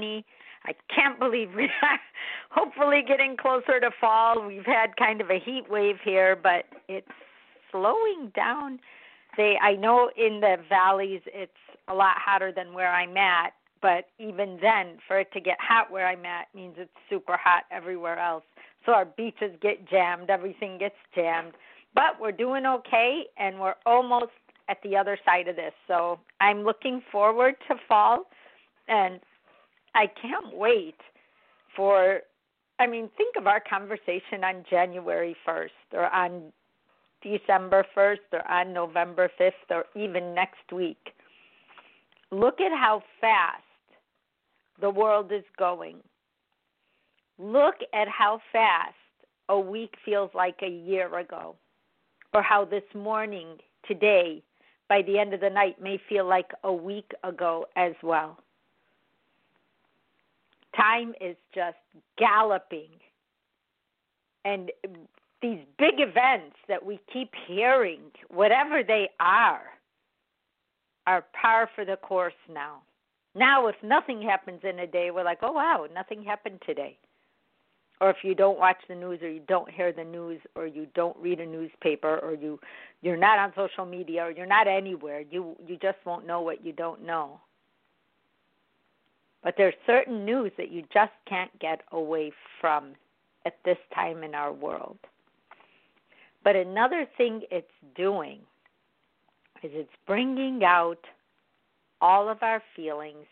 2020. I can't believe we are hopefully getting closer to fall. We've had kind of a heat wave here, but it's slowing down. They I know in the valleys it's a lot hotter than where I'm at, but even then for it to get hot where I'm at means it's super hot everywhere else. So our beaches get jammed, everything gets jammed but we're doing okay and we're almost at the other side of this. So I'm looking forward to fall and I can't wait for I mean, think of our conversation on January 1st or on December 1st or on November 5th or even next week. Look at how fast the world is going. Look at how fast a week feels like a year ago or how this morning, today, by the end of the night, may feel like a week ago as well. Time is just galloping. And these big events that we keep hearing, whatever they are, are par for the course now. Now, if nothing happens in a day, we're like, oh, wow, nothing happened today or if you don't watch the news or you don't hear the news or you don't read a newspaper or you you're not on social media or you're not anywhere you you just won't know what you don't know but there's certain news that you just can't get away from at this time in our world. But another thing it's doing is it's bringing out all of our feelings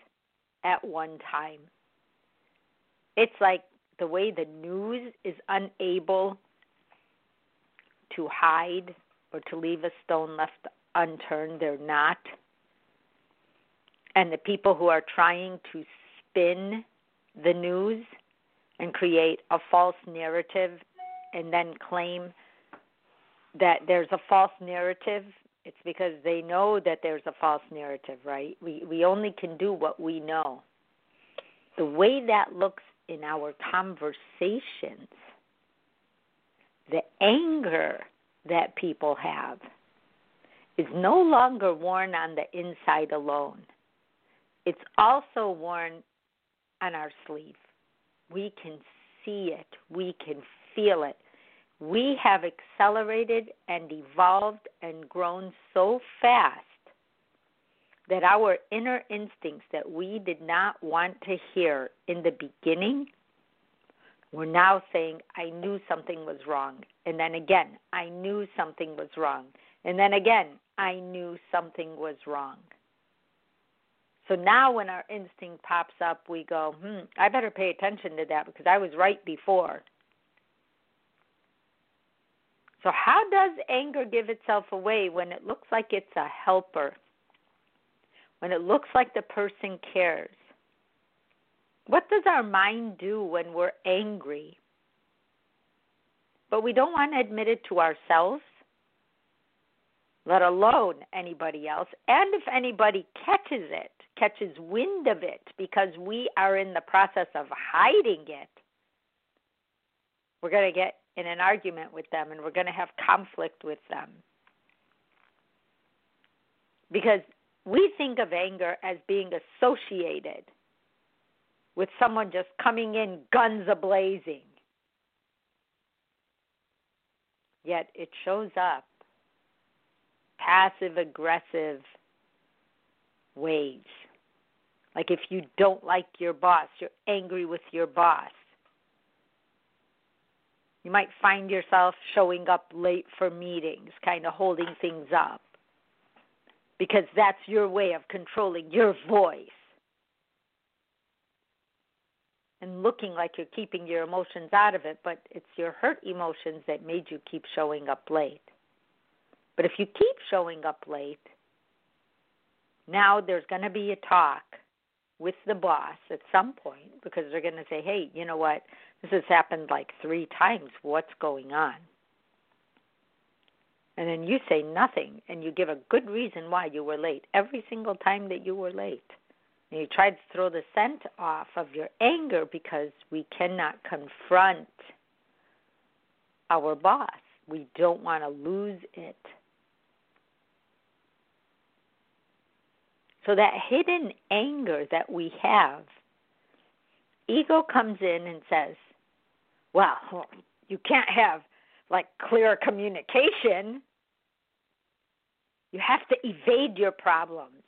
at one time. It's like the way the news is unable to hide or to leave a stone left unturned, they're not. And the people who are trying to spin the news and create a false narrative and then claim that there's a false narrative it's because they know that there's a false narrative right we we only can do what we know the way that looks in our conversations, the anger that people have is no longer worn on the inside alone. It's also worn on our sleeve. We can see it, we can feel it. We have accelerated and evolved and grown so fast that our inner instincts that we did not want to hear in the beginning, we're now saying, I knew something was wrong. And then again, I knew something was wrong. And then again, I knew something was wrong. So now when our instinct pops up, we go, hmm, I better pay attention to that because I was right before. So, how does anger give itself away when it looks like it's a helper? when it looks like the person cares? What does our mind do when we're angry? But we don't want to admit it to ourselves, let alone anybody else. And if anybody catches it, catches wind of it, because we are in the process of hiding it, we're going to get in an argument with them and we're going to have conflict with them. Because we think of anger as being associated with someone just coming in guns a blazing. Yet it shows up passive aggressive ways. Like if you don't like your boss, you're angry with your boss. You might find yourself showing up late for meetings, kind of holding things up because that's your way of controlling your voice and looking like you're keeping your emotions out of it, but it's your hurt emotions that made you keep showing up late. But if you keep showing up late, now there's going to be a talk with the boss at some point because they're going to say, hey, you know what? This has happened like three times. What's going on? And then you say nothing and you give a good reason why you were late every single time that you were late. And you try to throw the scent off of your anger because we cannot confront our boss. We don't want to lose it. So that hidden anger that we have, ego comes in and says, well, you can't have like clear communication. You have to evade your problems.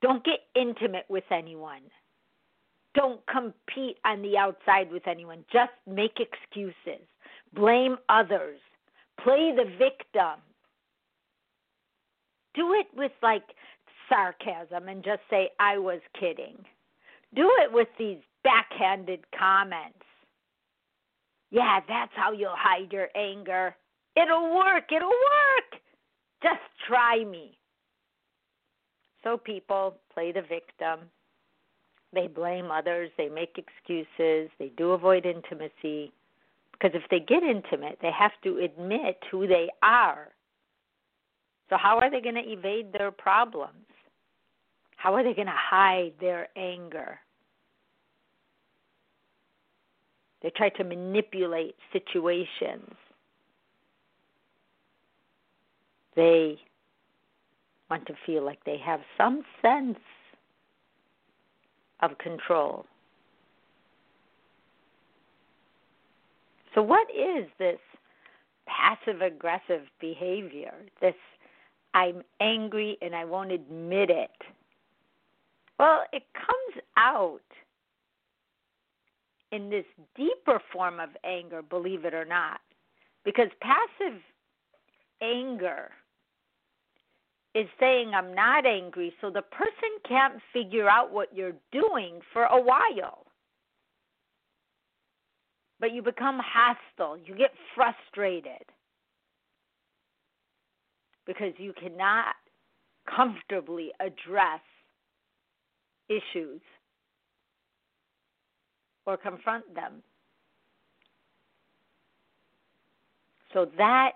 Don't get intimate with anyone. Don't compete on the outside with anyone. Just make excuses. Blame others. Play the victim. Do it with like sarcasm and just say, I was kidding. Do it with these backhanded comments. Yeah, that's how you'll hide your anger. It'll work. It'll work. Just try me. So people play the victim. They blame others. They make excuses. They do avoid intimacy. Because if they get intimate, they have to admit who they are. So, how are they going to evade their problems? How are they going to hide their anger? They try to manipulate situations. They want to feel like they have some sense of control. So, what is this passive aggressive behavior? This I'm angry and I won't admit it. Well, it comes out in this deeper form of anger, believe it or not, because passive anger is saying I'm not angry, so the person can't figure out what you're doing for a while. But you become hostile, you get frustrated because you cannot comfortably address issues or confront them. So that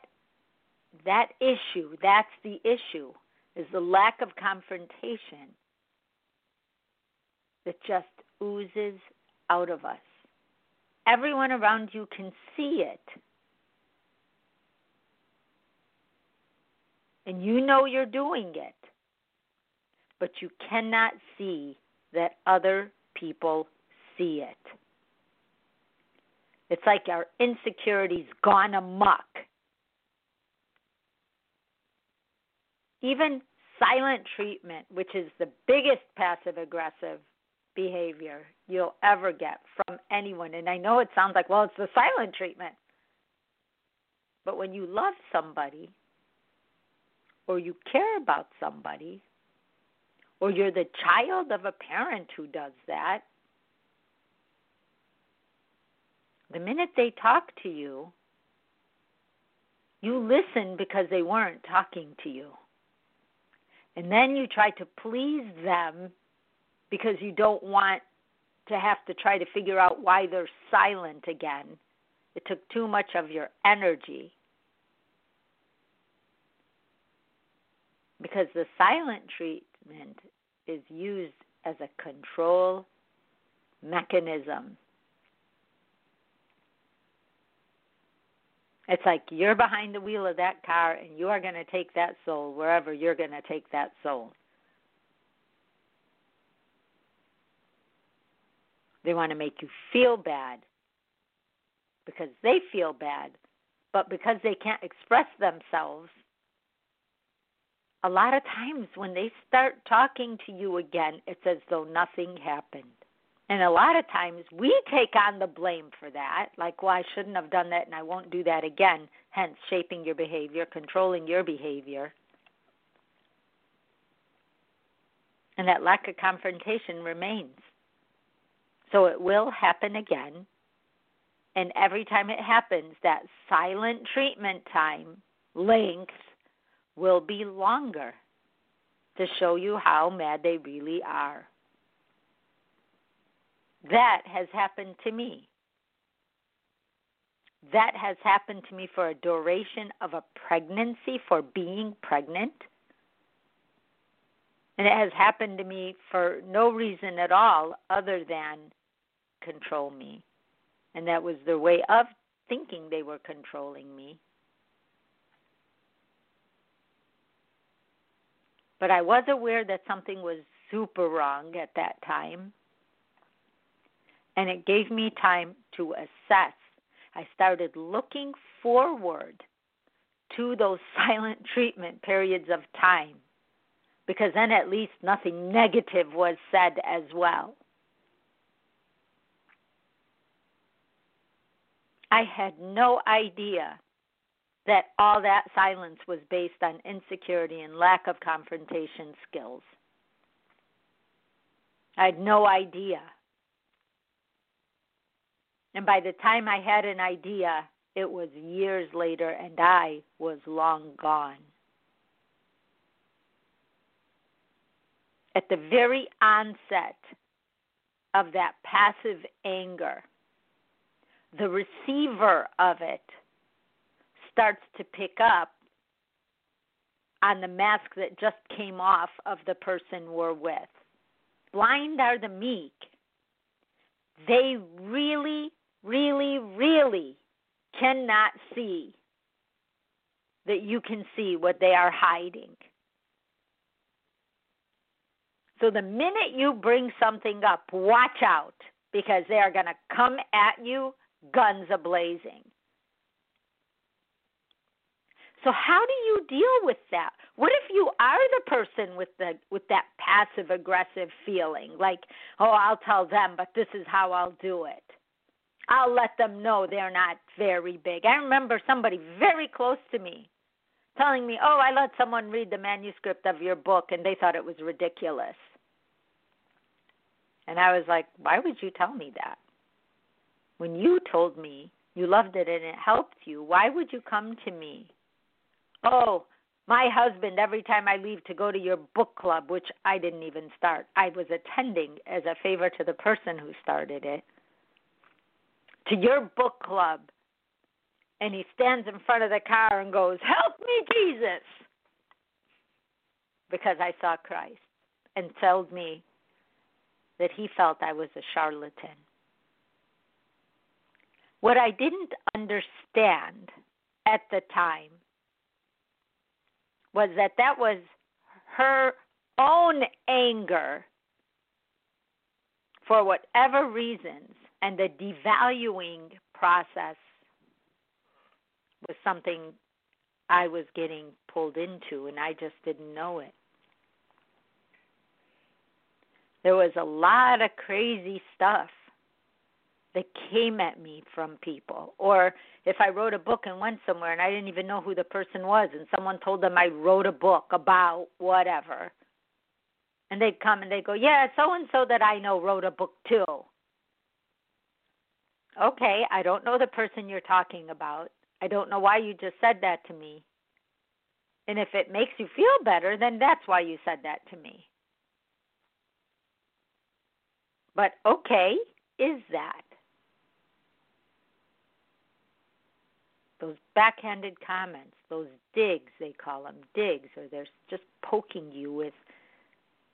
that issue, that's the issue is the lack of confrontation that just oozes out of us. Everyone around you can see it. And you know you're doing it. But you cannot see that other people see it. It's like our insecurities gone amok even silent treatment, which is the biggest passive aggressive behavior you'll ever get from anyone. And I know it sounds like, well, it's the silent treatment. But when you love somebody, or you care about somebody, or you're the child of a parent who does that, the minute they talk to you, you listen because they weren't talking to you. And then you try to please them because you don't want to have to try to figure out why they're silent again. It took too much of your energy. Because the silent is used as a control mechanism It's like you're behind the wheel of that car and you are going to take that soul wherever you're going to take that soul. They want to make you feel bad because they feel bad, but because they can't express themselves, a lot of times when they start talking to you again, it's as though nothing happened. And a lot of times we take on the blame for that, like, well, I shouldn't have done that and I won't do that again, hence shaping your behavior, controlling your behavior. And that lack of confrontation remains. So it will happen again. And every time it happens, that silent treatment time length will be longer to show you how mad they really are. That has happened to me. That has happened to me for a duration of a pregnancy, for being pregnant. And it has happened to me for no reason at all other than control me. And that was their way of thinking they were controlling me. But I was aware that something was super wrong at that time. And it gave me time to assess. I started looking forward to those silent treatment periods of time because then at least nothing negative was said as well. I had no idea that all that silence was based on insecurity and lack of confrontation skills. I had no idea. And by the time I had an idea, it was years later and I was long gone. At the very onset of that passive anger, the receiver of it starts to pick up on the mask that just came off of the person we're with. Blind are the meek. They really, really, really cannot see that you can see what they are hiding. So the minute you bring something up, watch out because they are going to come at you guns a blazing. So how do you deal with that? What if you are the person with the with that passive aggressive feeling like, "Oh, I'll tell them, but this is how I'll do it." I'll let them know they're not very big. I remember somebody very close to me telling me, "Oh, I let someone read the manuscript of your book and they thought it was ridiculous." And I was like, "Why would you tell me that?" When you told me you loved it and it helped you, why would you come to me Oh, my husband, every time I leave to go to your book club, which I didn't even start, I was attending as a favor to the person who started it, to your book club. And he stands in front of the car and goes, Help me, Jesus! Because I saw Christ and told me that he felt I was a charlatan. What I didn't understand at the time was that that was her own anger for whatever reasons and the devaluing process was something I was getting pulled into and I just didn't know it. There was a lot of crazy stuff that came at me from people. Or if I wrote a book and went somewhere and I didn't even know who the person was, and someone told them I wrote a book about whatever. And they'd come and they'd go, Yeah, so and so that I know wrote a book too. Okay, I don't know the person you're talking about. I don't know why you just said that to me. And if it makes you feel better, then that's why you said that to me. But okay, is that? Those backhanded comments, those digs, they call them digs, or they're just poking you with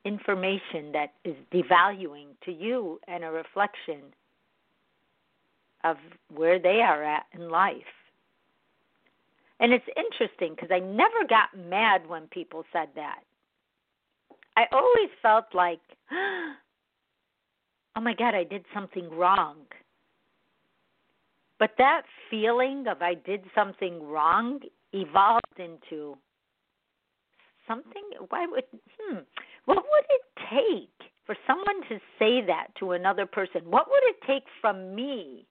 information that is devaluing to you and a reflection of where they are at in life. And it's interesting because I never got mad when people said that. I always felt like, oh my God, I did something wrong. But that feeling of I did something wrong evolved into something why would hmm what would it take for someone to say that to another person? What would it take from me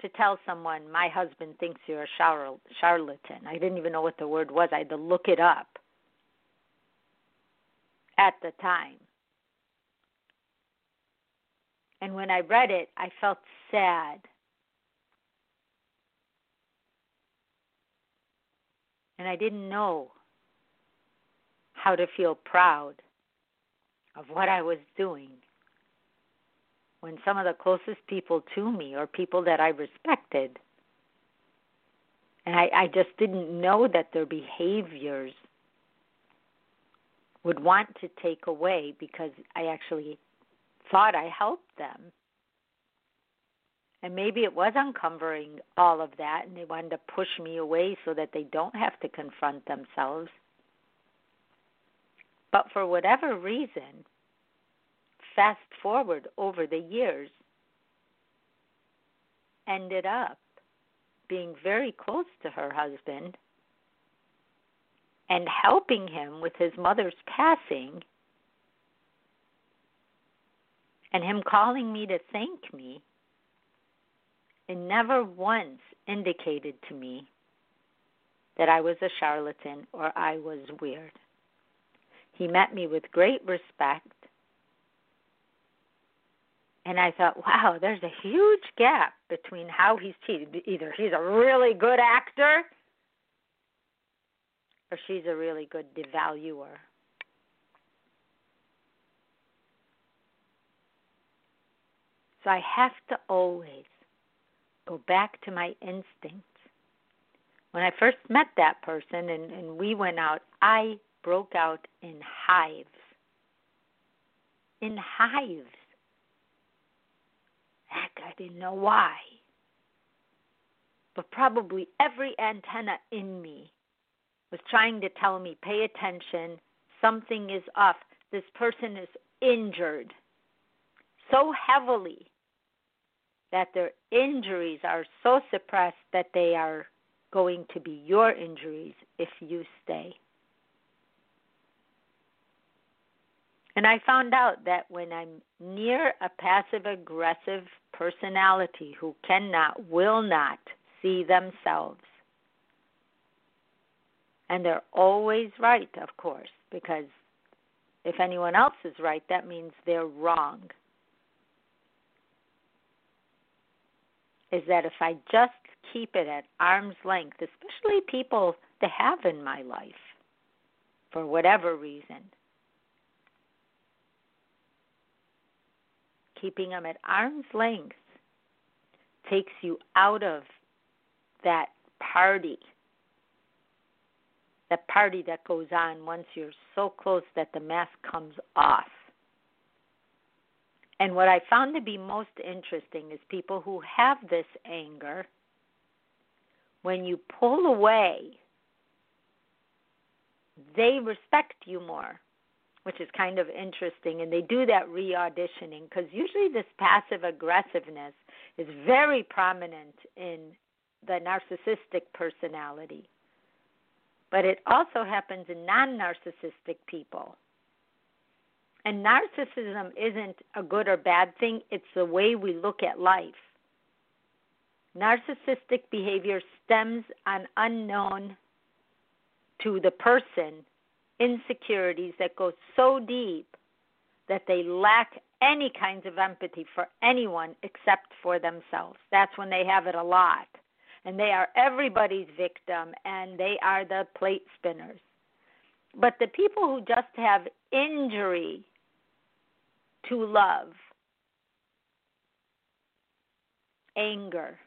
to tell someone my husband thinks you're a charlatan? I didn't even know what the word was. I had to look it up. at the time. And when I read it, I felt sad. And I didn't know how to feel proud of what I was doing when some of the closest people to me or people that I respected and I, I just didn't know that their behaviors would want to take away because I actually thought I helped them. And maybe it was uncovering all of that and they wanted to push me away so that they don't have to confront themselves. But for whatever reason, fast forward over the years, ended up being very close to her husband and helping him with his mother's passing and him calling me to thank me and never once indicated to me that I was a charlatan or I was weird. He met me with great respect. And I thought, wow, there's a huge gap between how he's cheated. Either he's a really good actor or she's a really good devaluer. So I have to always go back to my instincts. When I first met that person and, and we went out, I broke out in hives. In hives. Heck, I didn't know why. But probably every antenna in me was trying to tell me, pay attention, something is off. This person is injured so heavily that their injuries are so suppressed that they are going to be your injuries if you stay. And I found out that when I'm near a passive aggressive personality who cannot, will not see themselves, and they're always right, of course, because if anyone else is right, that means they're wrong. Is that if I just keep it at arm's length, especially people that have in my life, for whatever reason, keeping them at arm's length takes you out of that party the party that goes on once you're so close that the mask comes off. And what I found to be most interesting is people who have this anger, when you pull away, they respect you more, which is kind of interesting. And they do that re auditioning because usually this passive aggressiveness is very prominent in the narcissistic personality but it also happens in non narcissistic people. And narcissism isn't a good or bad thing, it's the way we look at life. Narcissistic behavior stems on unknown to the person insecurities that go so deep that they lack any kinds of empathy for anyone except for themselves. That's when they have it a lot and they are everybody's victim and they are the plate spinners. But the people who just have injury to love, anger,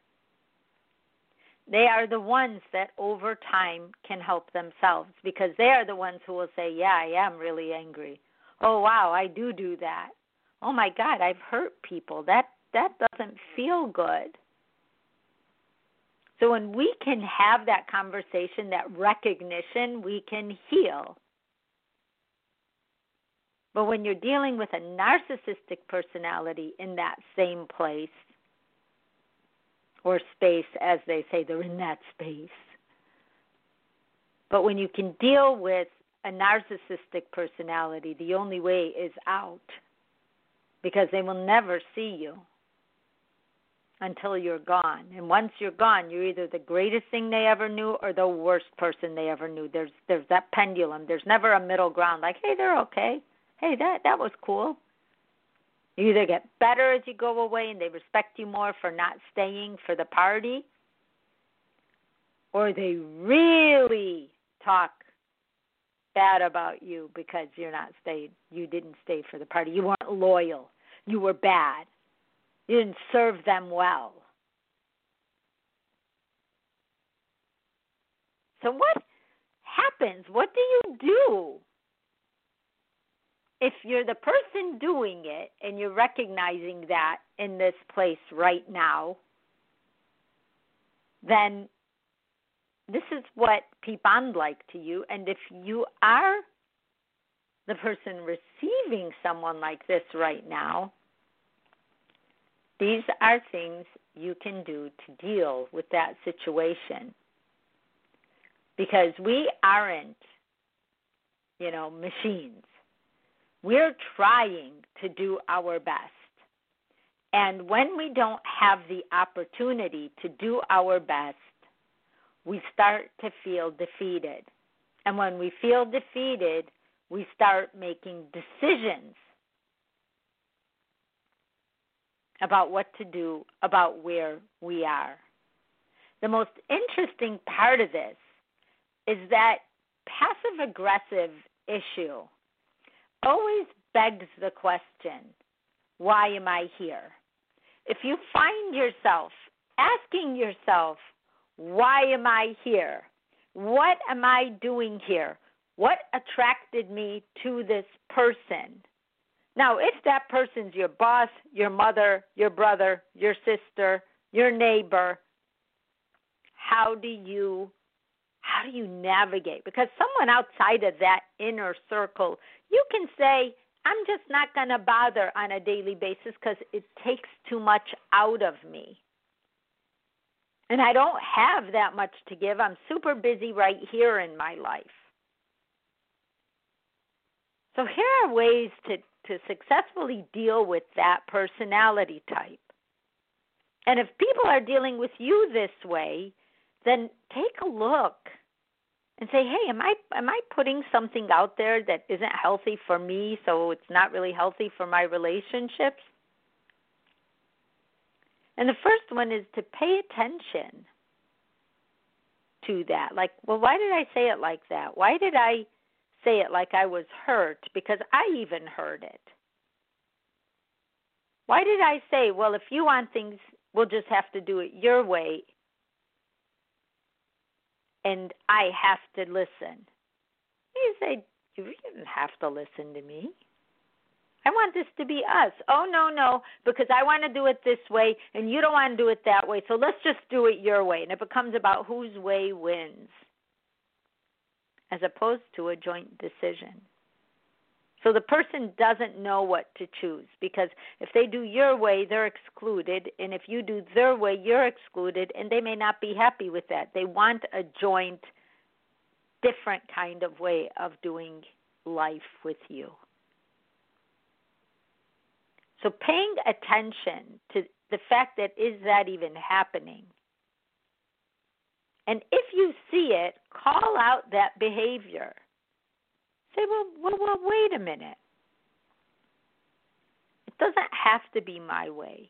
they are the ones that over time can help themselves because they are the ones who will say, Yeah, I am really angry. Oh wow, I do do that. Oh my god, I've hurt people. That that doesn't feel good. So when we can have that conversation, that recognition, we can heal. But when you're dealing with a narcissistic personality in that same place or space, as they say, they're in that space. But when you can deal with a narcissistic personality, the only way is out because they will never see you until you're gone. And once you're gone, you're either the greatest thing they ever knew or the worst person they ever knew. There's there's that pendulum. There's never a middle ground like, "Hey, they're okay." Hey, that that was cool. You either get better as you go away and they respect you more for not staying for the party, or they really talk bad about you because you're not stayed you didn't stay for the party. You weren't loyal. You were bad. You didn't serve them well. So what happens? What do you do? If you're the person doing it and you're recognizing that in this place right now, then this is what people bond like to you. And if you are the person receiving someone like this right now, these are things you can do to deal with that situation. Because we aren't, you know, machines. We're trying to do our best. And when we don't have the opportunity to do our best, we start to feel defeated. And when we feel defeated, we start making decisions about what to do, about where we are. The most interesting part of this is that passive aggressive issue always begs the question why am I here? If you find yourself asking yourself, why am I here? What am I doing here? What attracted me to this person? Now, if that person's your boss, your mother, your brother, your sister, your neighbor, how do you how do you navigate? Because someone outside of that inner circle, you can say, I'm just not going to bother on a daily basis because it takes too much out of me. And I don't have that much to give. I'm super busy right here in my life. So here are ways to, to successfully deal with that personality type. And if people are dealing with you this way, then take a look and say, "Hey, am I am I putting something out there that isn't healthy for me, so it's not really healthy for my relationships?" And the first one is to pay attention to that. Like, well, why did I say it like that? Why did I say it like I was hurt? Because I even heard it. Why did I say, well, if you want things, we'll just have to do it your way and I have to listen? You say, you didn't have to listen to me. I want this to be us. Oh, no, no, because I want to do it this way and you don't want to do it that way. So let's just do it your way. And it becomes about whose way wins as opposed to a joint decision. So the person doesn't know what to choose because if they do your way, they're excluded. And if you do their way, you're excluded. And they may not be happy with that. They want a joint, different kind of way of doing life with you. So paying attention to the fact that is that even happening? And if you see it, call out that behavior. Say, well, well, well, wait a minute. It doesn't have to be my way.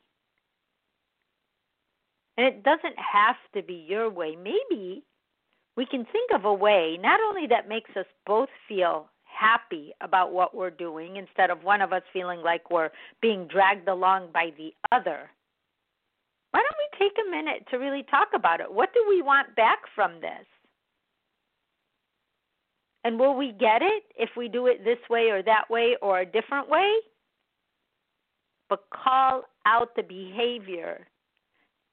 And it doesn't have to be your way. Maybe we can think of a way not only that makes us both feel happy about what we're doing instead of one of us feeling like we're being dragged along by the other. Why don't we take a minute to really talk about it? What do we want back from this? And will we get it if we do it this way or that way or a different way? But call out the behavior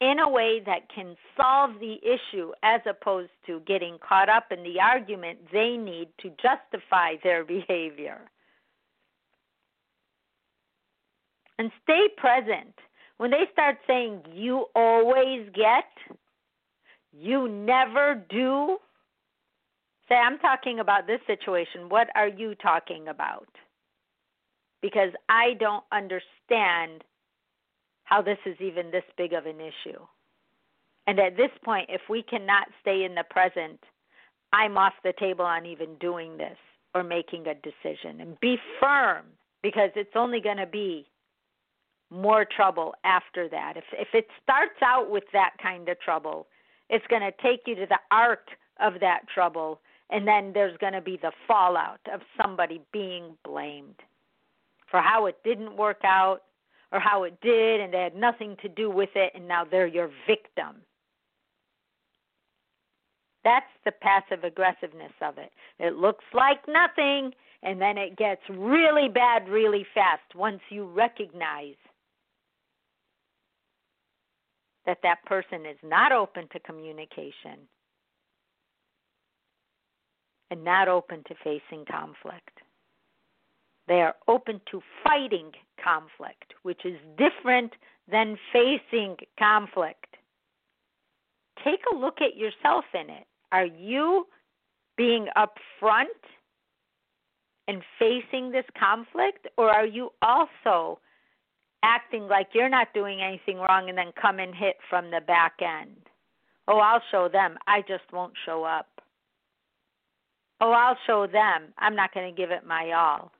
in a way that can solve the issue as opposed to getting caught up in the argument they need to justify their behavior. And stay present. When they start saying, you always get, you never do, say, I'm talking about this situation. What are you talking about? Because I don't understand how this is even this big of an issue. And at this point, if we cannot stay in the present, I'm off the table on even doing this or making a decision. And be firm because it's only going to be more trouble after that. If if it starts out with that kind of trouble, it's going to take you to the arc of that trouble and then there's going to be the fallout of somebody being blamed for how it didn't work out or how it did and they had nothing to do with it and now they're your victim. That's the passive aggressiveness of it. It looks like nothing and then it gets really bad really fast once you recognize that that person is not open to communication and not open to facing conflict. They are open to fighting conflict, which is different than facing conflict. Take a look at yourself in it. Are you being upfront and facing this conflict, or are you also acting like you're not doing anything wrong and then come and hit from the back end? Oh, I'll show them. I just won't show up. Oh, I'll show them. I'm not going to give it my all.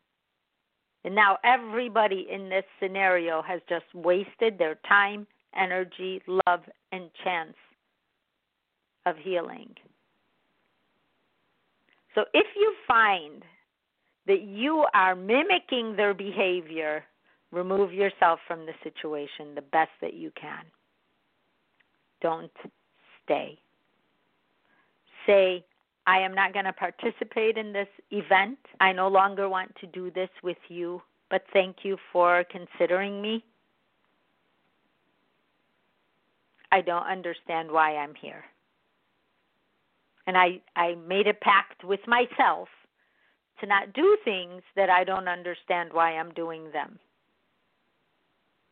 And now everybody in this scenario has just wasted their time, energy, love, and chance of healing. So if you find that you are mimicking their behavior, remove yourself from the situation the best that you can. Don't stay. Say, I am not going to participate in this event. I no longer want to do this with you, but thank you for considering me. I don't understand why I'm here. And I, I made a pact with myself to not do things that I don't understand why I'm doing them.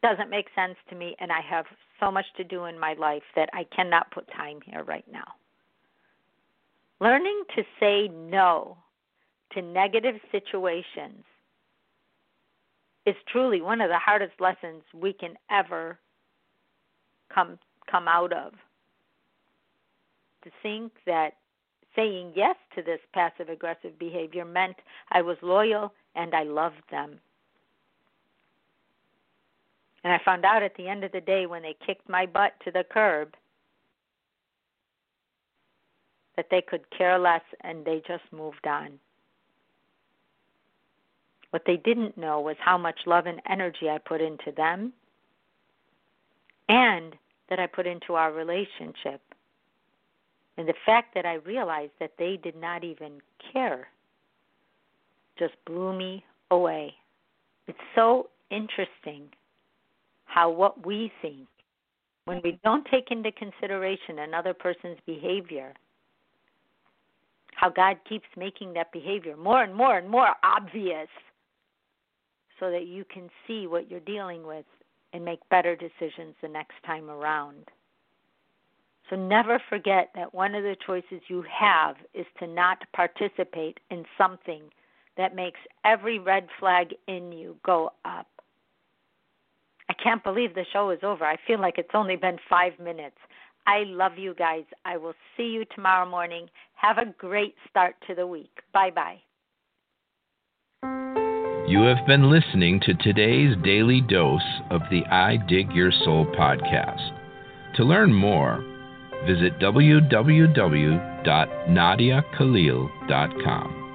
Doesn't make sense to me, and I have so much to do in my life that I cannot put time here right now. Learning to say no to negative situations is truly one of the hardest lessons we can ever come come out of. To think that saying yes to this passive aggressive behavior meant I was loyal and I loved them. And I found out at the end of the day when they kicked my butt to the curb that they could care less and they just moved on. What they didn't know was how much love and energy I put into them and that I put into our relationship. And the fact that I realized that they did not even care just blew me away. It's so interesting how what we think, when we don't take into consideration another person's behavior, how God keeps making that behavior more and more and more obvious so that you can see what you're dealing with and make better decisions the next time around. So never forget that one of the choices you have is to not participate in something that makes every red flag in you go up. I can't believe the show is over. I feel like it's only been five minutes. I love you guys. I will see you tomorrow morning. Have a great start to the week. Bye bye. You have been listening to today's daily dose of the I Dig Your Soul podcast. To learn more, visit www.nadiakhalil.com.